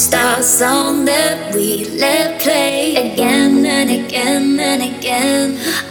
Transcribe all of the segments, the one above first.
star song that we let play again and again and again.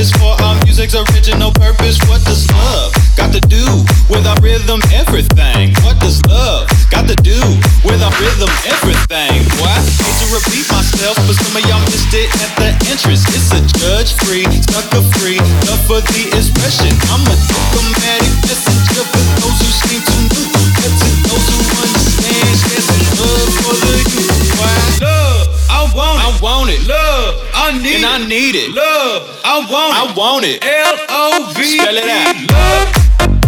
Disservice for our music's original purpose? What does love got to do with our rhythm? Everything. What does love got to do with our rhythm? Everything. Why? Hate to repeat myself, but some of y'all missed it at the entrance. It's a judge-free, sucker-free, love for the expression. I'm a diplomatic messenger for those who seem to. But to those who understand, there's love for the want it. I want it. Love, I need and it. And I need it. Love, I want it. I want it. L O V. Spell it out. Love.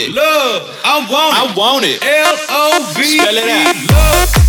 It. Love, I want it. I want it. L O V. Spell it out. Love.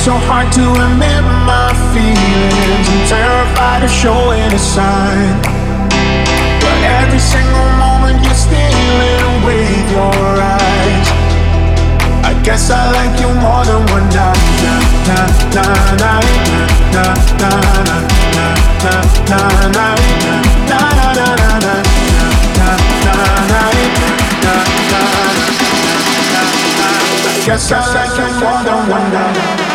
So hard to admit my feelings? I'm terrified of showing a sign. But every single moment you're stealing with your eyes. I guess I like you more than one night. Na na na na na na na na na na na na na na Guess I like you more than one night.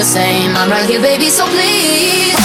The same. I'm right here, baby, so please.